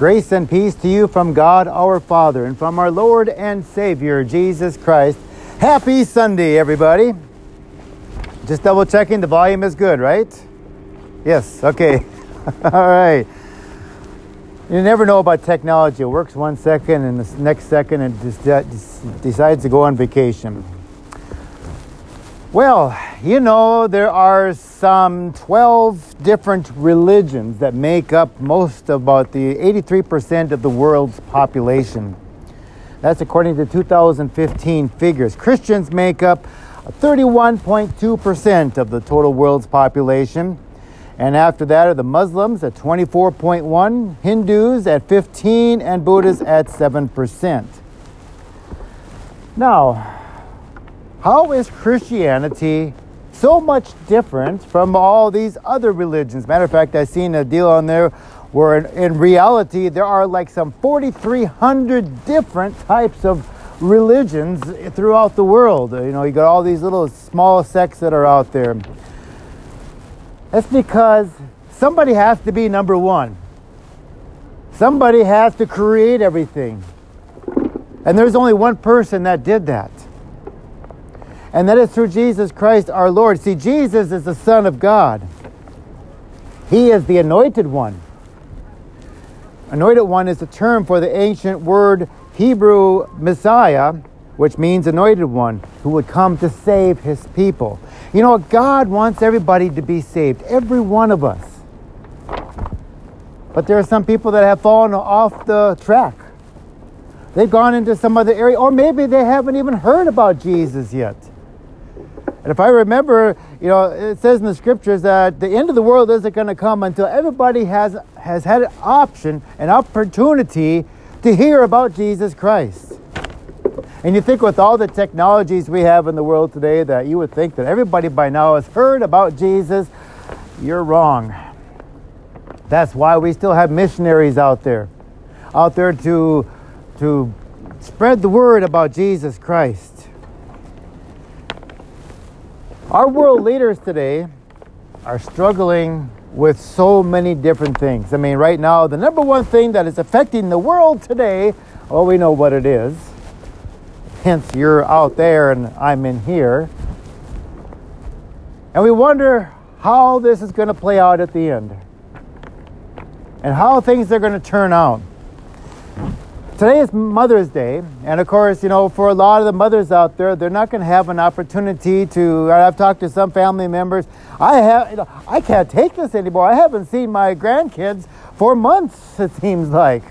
Grace and peace to you from God our Father and from our Lord and Savior Jesus Christ. Happy Sunday, everybody. Just double checking the volume is good, right? Yes, okay. All right. You never know about technology. It works one second and the next second it just decides to go on vacation. Well, you know, there are some 12 different religions that make up most about the 83% of the world's population. That's according to 2015 figures. Christians make up 31.2% of the total world's population. And after that are the Muslims at 24.1, Hindus at 15, and Buddhists at 7%. Now, how is Christianity so much different from all these other religions? Matter of fact, I seen a deal on there where in, in reality there are like some 4,300 different types of religions throughout the world. You know, you got all these little small sects that are out there. That's because somebody has to be number one. Somebody has to create everything. And there's only one person that did that and that is through Jesus Christ our Lord. See, Jesus is the Son of God, He is the anointed one. Anointed one is a term for the ancient word Hebrew Messiah, which means anointed one, who would come to save his people. You know, God wants everybody to be saved, every one of us. But there are some people that have fallen off the track. They've gone into some other area, or maybe they haven't even heard about Jesus yet. And if I remember, you know, it says in the scriptures that the end of the world isn't going to come until everybody has, has had an option, an opportunity to hear about Jesus Christ. And you think with all the technologies we have in the world today that you would think that everybody by now has heard about Jesus. You're wrong. That's why we still have missionaries out there, out there to, to spread the word about Jesus Christ. Our world leaders today are struggling with so many different things. I mean, right now, the number one thing that is affecting the world today, well, we know what it is. Hence, you're out there and I'm in here. And we wonder how this is going to play out at the end and how things are going to turn out today is Mother's Day, and of course, you know, for a lot of the mothers out there, they're not going to have an opportunity to. I've talked to some family members. I have, you know, I can't take this anymore. I haven't seen my grandkids for months. It seems like,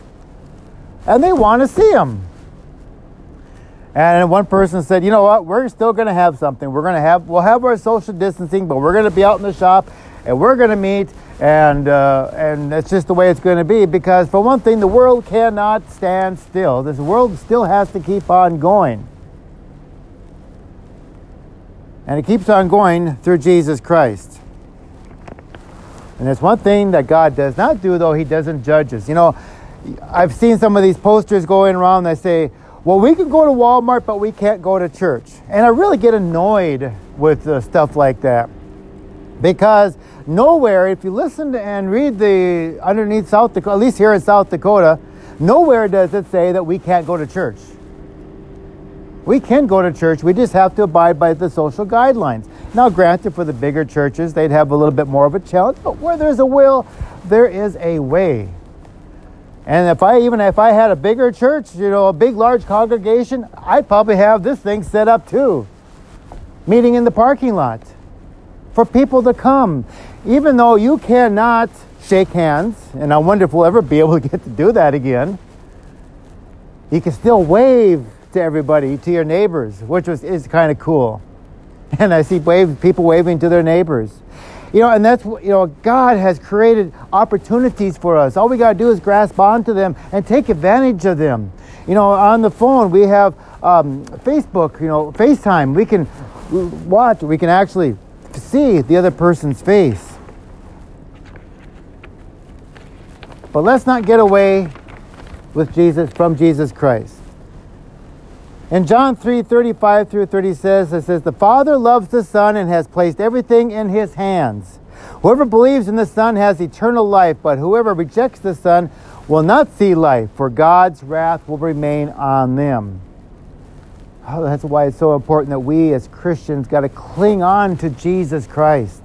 and they want to see them. And one person said, "You know what? We're still going to have something. We're going to have. We'll have our social distancing, but we're going to be out in the shop, and we're going to meet." And uh, and that's just the way it's going to be because for one thing the world cannot stand still. This world still has to keep on going. And it keeps on going through jesus christ. And there's one thing that god does not do though he doesn't judge us. You know i've seen some of these posters going around that say well we can go to walmart but we can't go to church. And i really get annoyed with uh, stuff like that because nowhere, if you listen and read the underneath South Dakota, at least here in South Dakota, nowhere does it say that we can't go to church. We can go to church, we just have to abide by the social guidelines. Now, granted, for the bigger churches, they'd have a little bit more of a challenge, but where there's a will, there is a way. And if I even if I had a bigger church, you know, a big large congregation, I'd probably have this thing set up too. Meeting in the parking lot for people to come. Even though you cannot shake hands, and I wonder if we'll ever be able to get to do that again, you can still wave to everybody, to your neighbors, which was, is kind of cool. And I see wave, people waving to their neighbors. You know, and that's, you know, God has created opportunities for us. All we got to do is grasp onto them and take advantage of them. You know, on the phone, we have um, Facebook, you know, FaceTime. We can watch, we can actually see the other person's face. But let's not get away with Jesus from Jesus Christ. In John 3 35 through 30 says, it says, The Father loves the Son and has placed everything in his hands. Whoever believes in the Son has eternal life, but whoever rejects the Son will not see life, for God's wrath will remain on them. Oh, that's why it's so important that we as Christians got to cling on to Jesus Christ.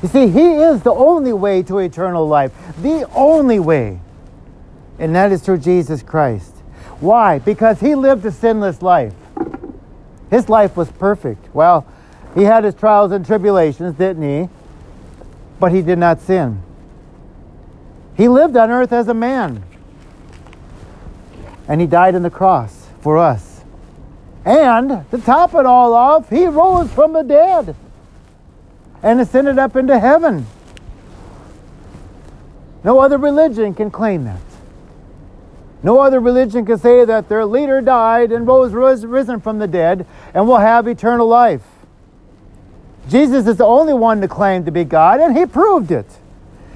You see, He is the only way to eternal life, the only way. And that is through Jesus Christ. Why? Because He lived a sinless life. His life was perfect. Well, He had His trials and tribulations, didn't He? But He did not sin. He lived on earth as a man. And He died on the cross for us. And to top it all off, He rose from the dead and ascended up into heaven. No other religion can claim that. No other religion can say that their leader died and rose, rose risen from the dead and will have eternal life. Jesus is the only one to claim to be God, and he proved it.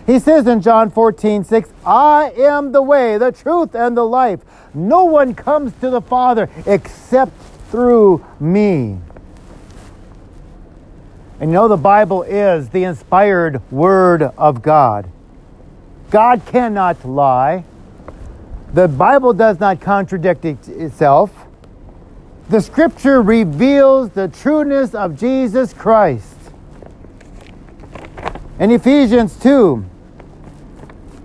He says in John 14, 6, I am the way, the truth, and the life. No one comes to the Father except through me. And you know, the Bible is the inspired Word of God. God cannot lie. The Bible does not contradict itself. The Scripture reveals the trueness of Jesus Christ. In Ephesians 2,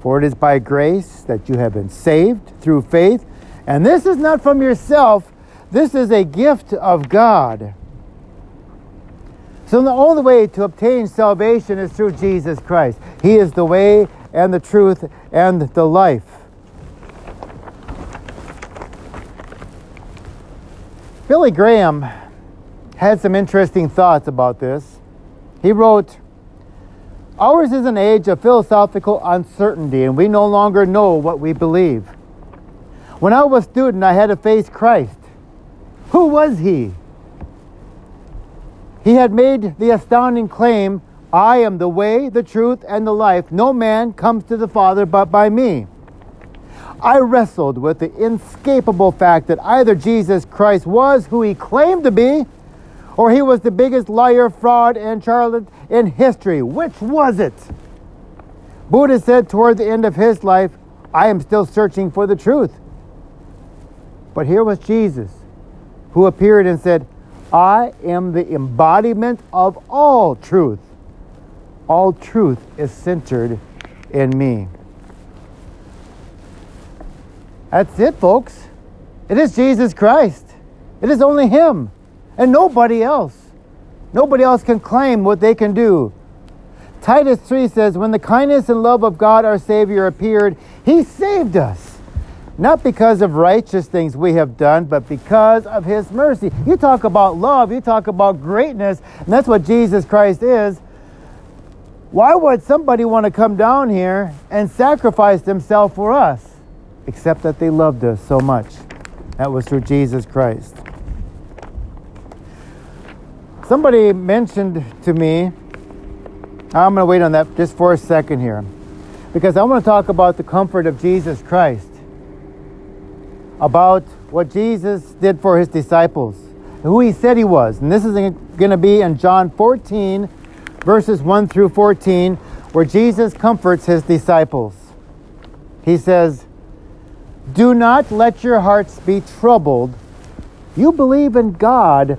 For it is by grace that you have been saved through faith, and this is not from yourself, this is a gift of God so the only way to obtain salvation is through Jesus Christ. He is the way and the truth and the life. Billy Graham had some interesting thoughts about this. He wrote, Ours is an age of philosophical uncertainty, and we no longer know what we believe. When I was a student, I had to face Christ. Who was he? He had made the astounding claim I am the way, the truth, and the life. No man comes to the Father but by me. I wrestled with the inescapable fact that either Jesus Christ was who he claimed to be, or he was the biggest liar, fraud, and charlatan in history. Which was it? Buddha said toward the end of his life, I am still searching for the truth. But here was Jesus, who appeared and said, I am the embodiment of all truth. All truth is centered in me. That's it, folks. It is Jesus Christ. It is only Him and nobody else. Nobody else can claim what they can do. Titus 3 says, When the kindness and love of God our Savior appeared, He saved us not because of righteous things we have done, but because of His mercy. You talk about love, you talk about greatness, and that's what Jesus Christ is. Why would somebody want to come down here and sacrifice themselves for us? Except that they loved us so much. That was through Jesus Christ. Somebody mentioned to me, I'm going to wait on that just for a second here, because I want to talk about the comfort of Jesus Christ about what Jesus did for his disciples, who he said he was. And this is going to be in John 14, verses 1 through 14, where Jesus comforts his disciples. He says, Do not let your hearts be troubled. You believe in God,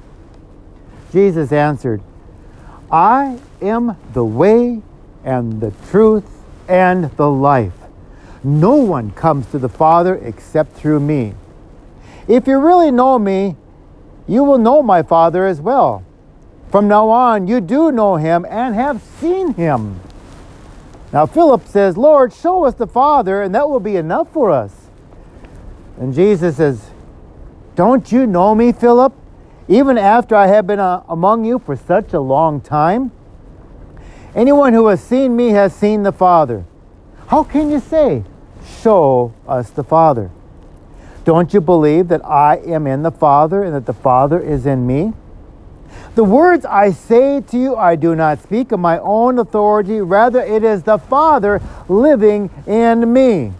Jesus answered, I am the way and the truth and the life. No one comes to the Father except through me. If you really know me, you will know my Father as well. From now on, you do know him and have seen him. Now, Philip says, Lord, show us the Father, and that will be enough for us. And Jesus says, Don't you know me, Philip? Even after I have been uh, among you for such a long time? Anyone who has seen me has seen the Father. How can you say, Show us the Father? Don't you believe that I am in the Father and that the Father is in me? The words I say to you, I do not speak of my own authority. Rather, it is the Father living in me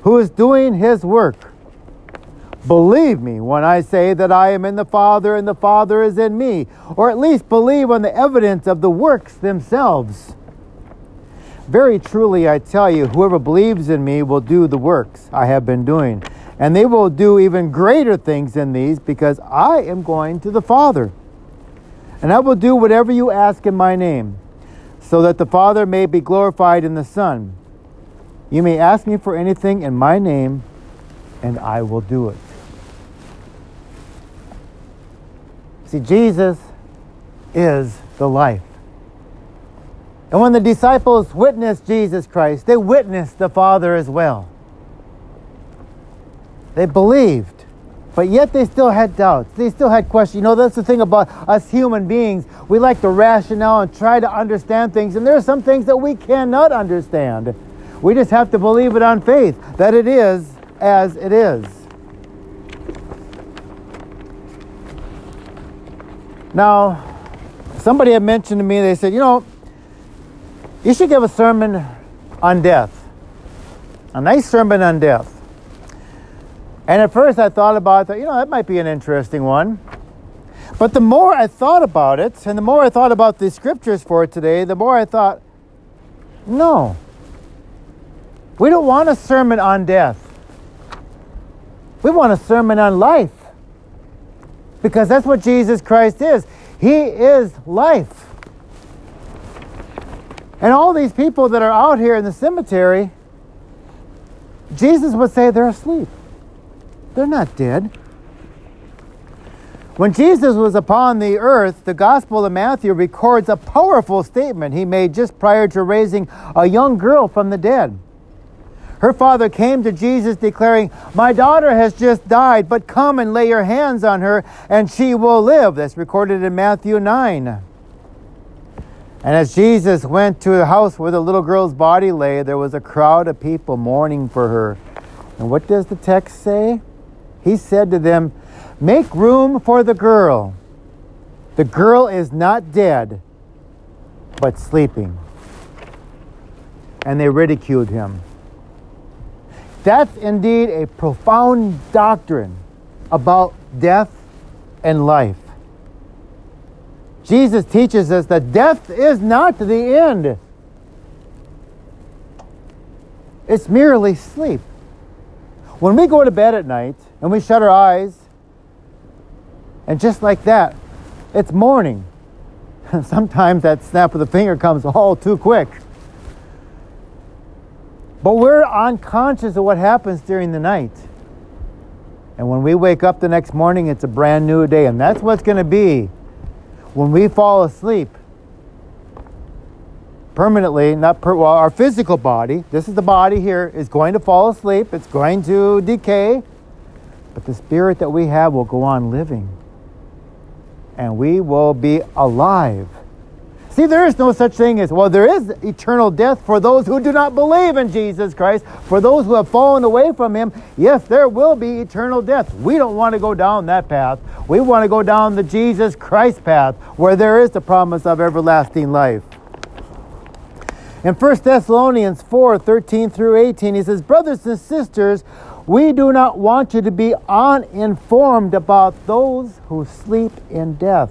who is doing his work. Believe me when I say that I am in the Father and the Father is in me, or at least believe on the evidence of the works themselves. Very truly, I tell you, whoever believes in me will do the works I have been doing, and they will do even greater things than these because I am going to the Father. And I will do whatever you ask in my name, so that the Father may be glorified in the Son. You may ask me for anything in my name, and I will do it. See, Jesus is the life. And when the disciples witnessed Jesus Christ, they witnessed the Father as well. They believed. But yet they still had doubts. They still had questions. You know, that's the thing about us human beings. We like to rationale and try to understand things, and there are some things that we cannot understand. We just have to believe it on faith that it is as it is. Now, somebody had mentioned to me, they said, you know, you should give a sermon on death. A nice sermon on death. And at first I thought about that, you know, that might be an interesting one. But the more I thought about it, and the more I thought about the scriptures for today, the more I thought, no. We don't want a sermon on death. We want a sermon on life. Because that's what Jesus Christ is. He is life. And all these people that are out here in the cemetery, Jesus would say they're asleep. They're not dead. When Jesus was upon the earth, the Gospel of Matthew records a powerful statement he made just prior to raising a young girl from the dead. Her father came to Jesus declaring, My daughter has just died, but come and lay your hands on her, and she will live. That's recorded in Matthew 9. And as Jesus went to the house where the little girl's body lay, there was a crowd of people mourning for her. And what does the text say? he said to them, Make room for the girl. The girl is not dead, but sleeping. And they ridiculed him. That's indeed a profound doctrine about death and life. Jesus teaches us that death is not the end, it's merely sleep. When we go to bed at night, and we shut our eyes, and just like that, it's morning. Sometimes that snap of the finger comes all too quick. But we're unconscious of what happens during the night. And when we wake up the next morning, it's a brand new day. And that's what's going to be when we fall asleep permanently, not per, well, our physical body, this is the body here, is going to fall asleep. It's going to decay. But the spirit that we have will go on living. And we will be alive. See, there is no such thing as, well, there is eternal death for those who do not believe in Jesus Christ. For those who have fallen away from Him, yes, there will be eternal death. We don't want to go down that path. We want to go down the Jesus Christ path where there is the promise of everlasting life. In 1 Thessalonians 4 13 through 18, he says, Brothers and sisters, we do not want you to be uninformed about those who sleep in death,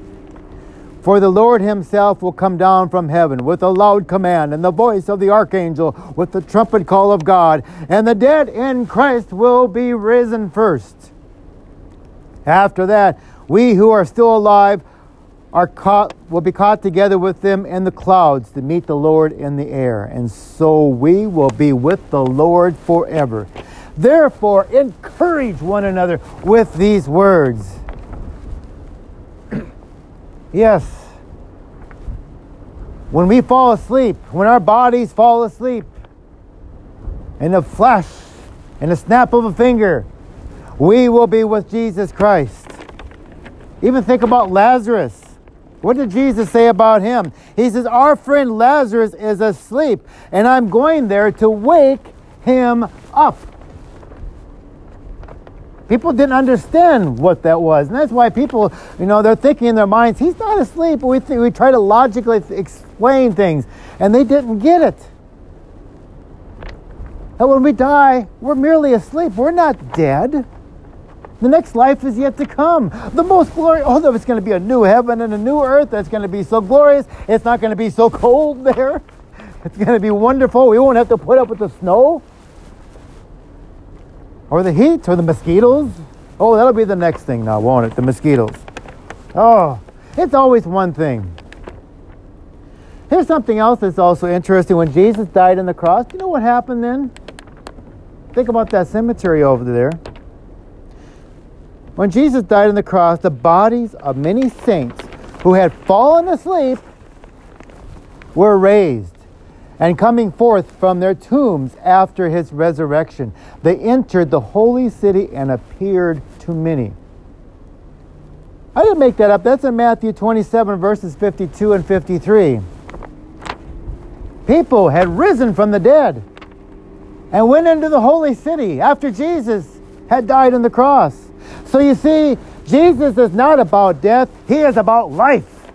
For the Lord himself will come down from heaven with a loud command and the voice of the archangel with the trumpet call of God, and the dead in Christ will be risen first. After that, we who are still alive are caught will be caught together with them in the clouds to meet the Lord in the air, and so we will be with the Lord forever. Therefore, encourage one another with these words. Yes. When we fall asleep, when our bodies fall asleep, in a flash, in a snap of a finger, we will be with Jesus Christ. Even think about Lazarus. What did Jesus say about him? He says, Our friend Lazarus is asleep, and I'm going there to wake him up. People didn't understand what that was. And that's why people, you know, they're thinking in their minds, he's not asleep. We, th- we try to logically explain things, and they didn't get it. And when we die, we're merely asleep. We're not dead. The next life is yet to come. The most glorious, oh, it's going to be a new heaven and a new earth that's going to be so glorious. It's not going to be so cold there. It's going to be wonderful. We won't have to put up with the snow or the heat or the mosquitoes. Oh, that'll be the next thing now, won't it? The mosquitoes. Oh, it's always one thing. Here's something else that's also interesting. When Jesus died on the cross, do you know what happened then? Think about that cemetery over there. When Jesus died on the cross, the bodies of many saints who had fallen asleep were raised and coming forth from their tombs after his resurrection. They entered the holy city and appeared to many. I didn't make that up. That's in Matthew 27, verses 52 and 53. People had risen from the dead and went into the holy city after Jesus had died on the cross. So you see, Jesus is not about death, he is about life.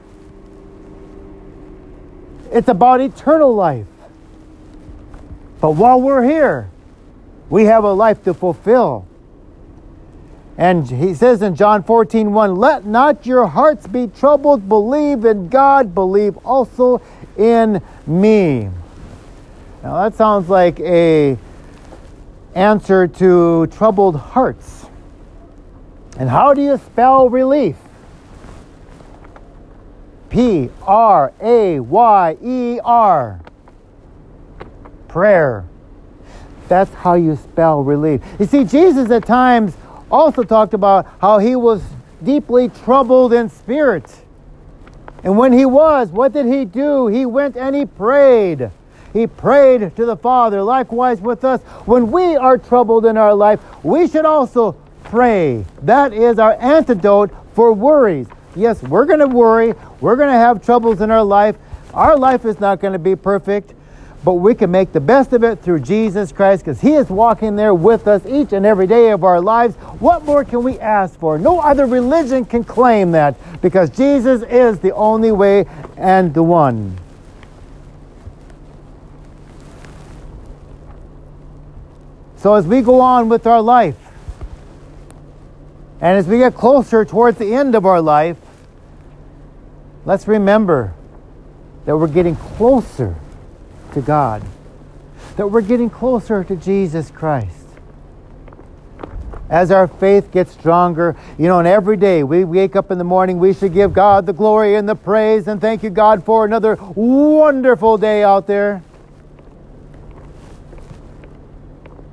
It's about eternal life. But while we're here, we have a life to fulfill. And he says in John 14, 1, Let not your hearts be troubled. Believe in God. Believe also in me. Now that sounds like a answer to troubled hearts. And how do you spell relief? P R A Y E R prayer. That's how you spell relief. You see, Jesus at times also talked about how he was deeply troubled in spirit. And when he was, what did he do? He went and he prayed. He prayed to the Father. Likewise with us, when we are troubled in our life, we should also pray. That is our antidote for worries. Yes, we're going to worry. We're going to have troubles in our life. Our life is not going to be perfect but we can make the best of it through Jesus Christ because He is walking there with us each and every day of our lives. What more can we ask for? No other religion can claim that because Jesus is the only way and the one. So as we go on with our life, and as we get closer towards the end of our life, let's remember that we're getting closer to God, that we're getting closer to Jesus Christ. As our faith gets stronger, you know, and every day we wake up in the morning, we should give God the glory and the praise and thank you, God, for another wonderful day out there.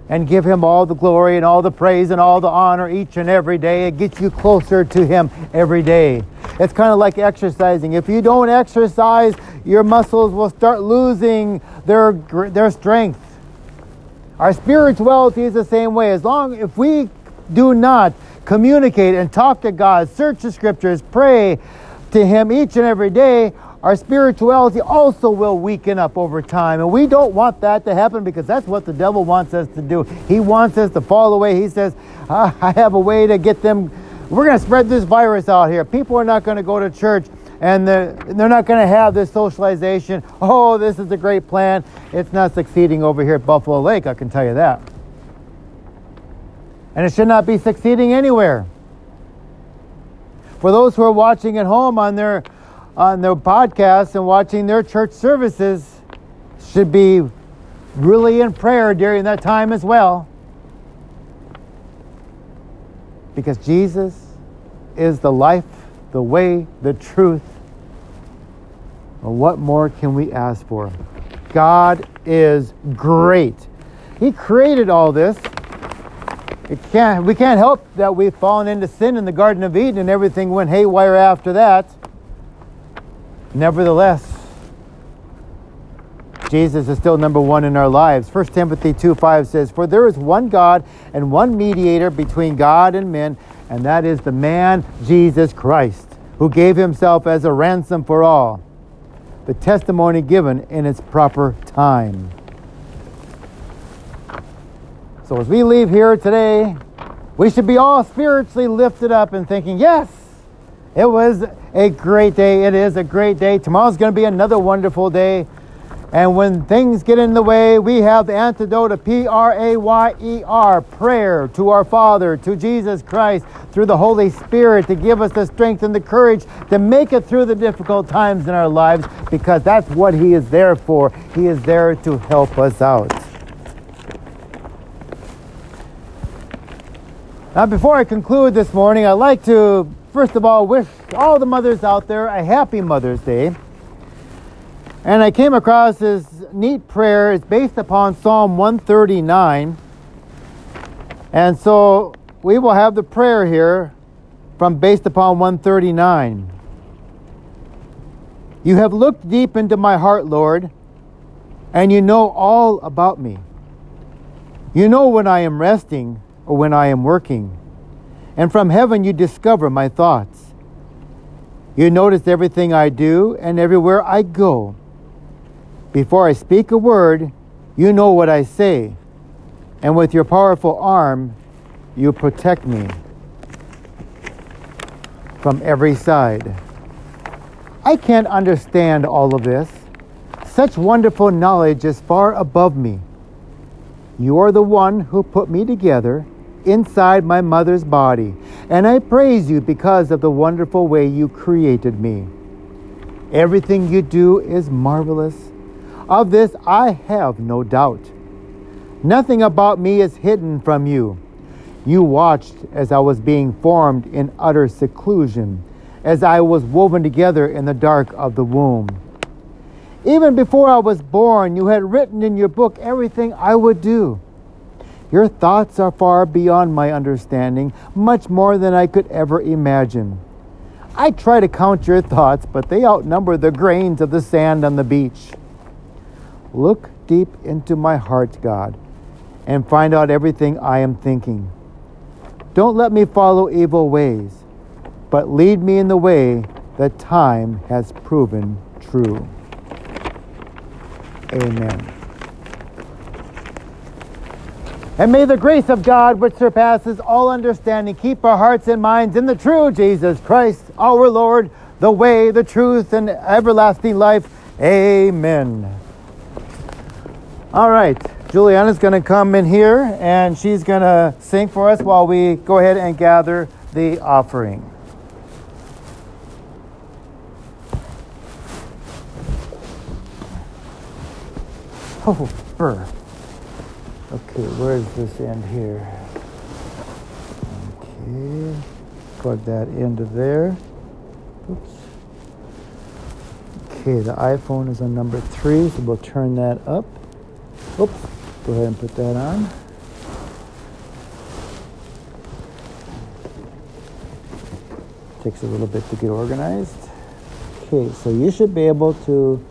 And give him all the glory and all the praise and all the honor each and every day. It gets you closer to him every day. It's kind of like exercising. If you don't exercise, your muscles will start losing their, their strength. Our spirituality is the same way. As long if we do not communicate and talk to God, search the scriptures, pray to him each and every day, our spirituality also will weaken up over time. And we don't want that to happen because that's what the devil wants us to do. He wants us to fall away. He says, ah, I have a way to get them. We're going to spread this virus out here. People are not going to go to church and they're, they're not going to have this socialization. Oh, this is a great plan. It's not succeeding over here at Buffalo Lake, I can tell you that. And it should not be succeeding anywhere. For those who are watching at home on their on their podcasts and watching their church services should be really in prayer during that time as well. Because Jesus is the life, the way, the truth. Well, what more can we ask for? God is great. He created all this. It can't, we can't help that we've fallen into sin in the Garden of Eden and everything went haywire after that. Nevertheless, Jesus is still number one in our lives. 1 Timothy 2 5 says, For there is one God and one mediator between God and men, and that is the man Jesus Christ, who gave himself as a ransom for all. The testimony given in its proper time. So as we leave here today, we should be all spiritually lifted up and thinking, yes, it was a great day. It is a great day. Tomorrow's going to be another wonderful day. And when things get in the way, we have the antidote of P R A Y E R, prayer to our Father, to Jesus Christ, through the Holy Spirit to give us the strength and the courage to make it through the difficult times in our lives because that's what He is there for. He is there to help us out. Now, before I conclude this morning, I'd like to, first of all, wish all the mothers out there a happy Mother's Day. And I came across this neat prayer. It's based upon Psalm 139. And so we will have the prayer here from based upon 139. You have looked deep into my heart, Lord, and you know all about me. You know when I am resting or when I am working. And from heaven you discover my thoughts. You notice everything I do and everywhere I go. Before I speak a word, you know what I say, and with your powerful arm, you protect me from every side. I can't understand all of this. Such wonderful knowledge is far above me. You are the one who put me together inside my mother's body, and I praise you because of the wonderful way you created me. Everything you do is marvelous of this I have no doubt. Nothing about me is hidden from you. You watched as I was being formed in utter seclusion, as I was woven together in the dark of the womb. Even before I was born, you had written in your book everything I would do. Your thoughts are far beyond my understanding, much more than I could ever imagine. I try to count your thoughts, but they outnumber the grains of the sand on the beach. Look deep into my heart, God, and find out everything I am thinking. Don't let me follow evil ways, but lead me in the way that time has proven true. Amen. And may the grace of God, which surpasses all understanding, keep our hearts and minds in the true Jesus Christ, our Lord, the way, the truth, and everlasting life. Amen. All right, Juliana's going to come in here and she's going to sing for us while we go ahead and gather the offering. Oh, burr. Okay, where's this end here? Okay, plug that into there. Oops. Okay, the iPhone is on number three, so we'll turn that up. Oops, go ahead and put that on. Takes a little bit to get organized. Okay, so you should be able to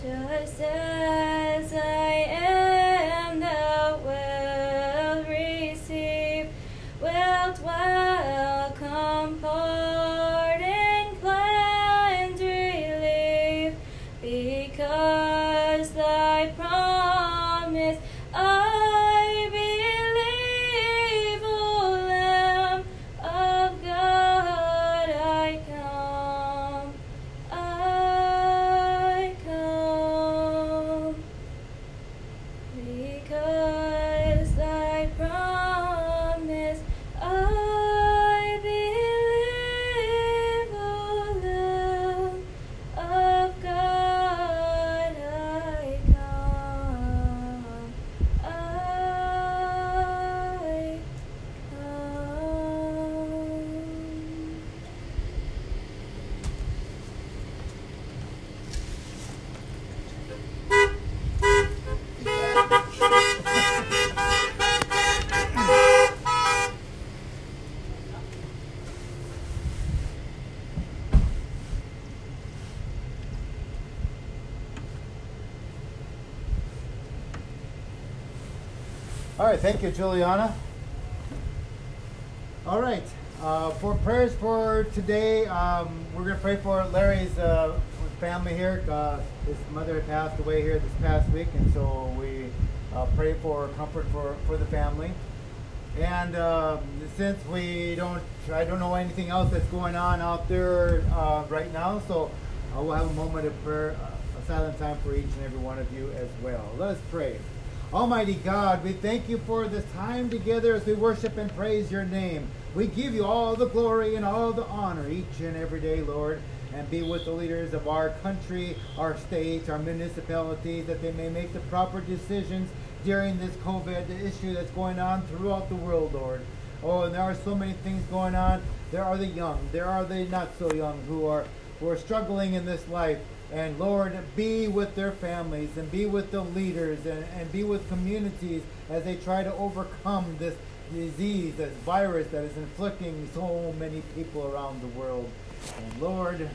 Just as right, thank you, Juliana. All right, uh, for prayers for today, um, we're going to pray for Larry's uh, family here. Uh, his mother passed away here this past week, and so we uh, pray for comfort for, for the family. And um, since we don't, I don't know anything else that's going on out there uh, right now, so uh, we'll have a moment of prayer, a silent time for each and every one of you as well. Let us pray. Almighty God, we thank you for this time together as we worship and praise your name. We give you all the glory and all the honor each and every day, Lord, and be with the leaders of our country, our states, our municipalities, that they may make the proper decisions during this COVID issue that's going on throughout the world, Lord. Oh, and there are so many things going on. There are the young, there are the not so young who are who are struggling in this life. And Lord, be with their families and be with the leaders and, and be with communities as they try to overcome this disease, this virus that is inflicting so many people around the world. And Lord,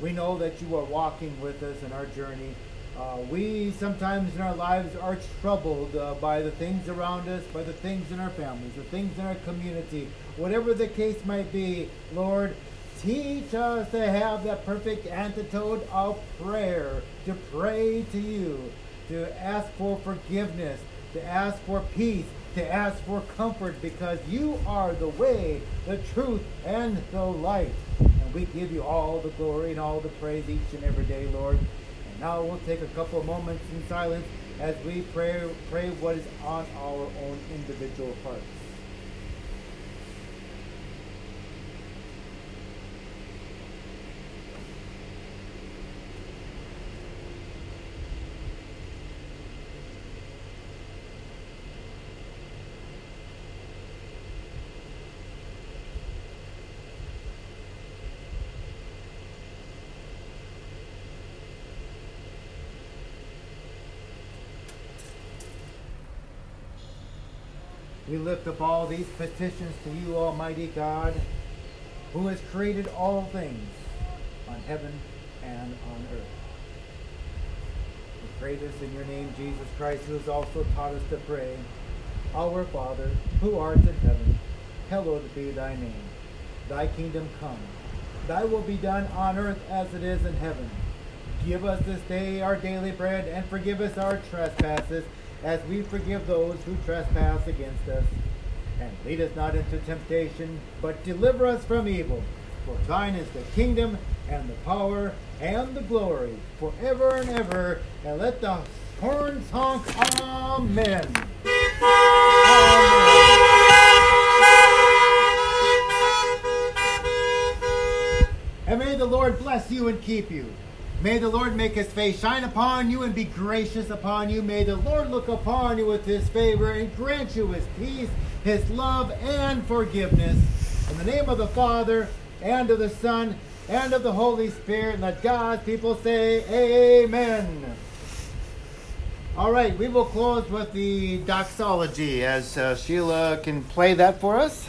we know that you are walking with us in our journey. Uh, we sometimes in our lives are troubled uh, by the things around us, by the things in our families, the things in our community. Whatever the case might be, Lord, teach us to have that perfect antidote of prayer, to pray to you, to ask for forgiveness, to ask for peace, to ask for comfort, because you are the way, the truth, and the light. And we give you all the glory and all the praise each and every day, Lord. And now we'll take a couple of moments in silence as we pray, pray what is on our own individual hearts. We lift up all these petitions to you, Almighty God, who has created all things on heaven and on earth. We pray this in your name, Jesus Christ, who has also taught us to pray. Our Father, who art in heaven, hallowed be thy name. Thy kingdom come. Thy will be done on earth as it is in heaven. Give us this day our daily bread, and forgive us our trespasses, as we forgive those who trespass against us. And lead us not into temptation, but deliver us from evil. For thine is the kingdom, and the power, and the glory, forever and ever. And let the horns honk, Amen. And may the Lord bless you and keep you. May the Lord make his face shine upon you and be gracious upon you. May the Lord look upon you with his favor and grant you his peace, his love, and forgiveness. In the name of the Father, and of the Son, and of the Holy Spirit, and let God's people say, Amen. All right, we will close with the doxology as uh, Sheila can play that for us.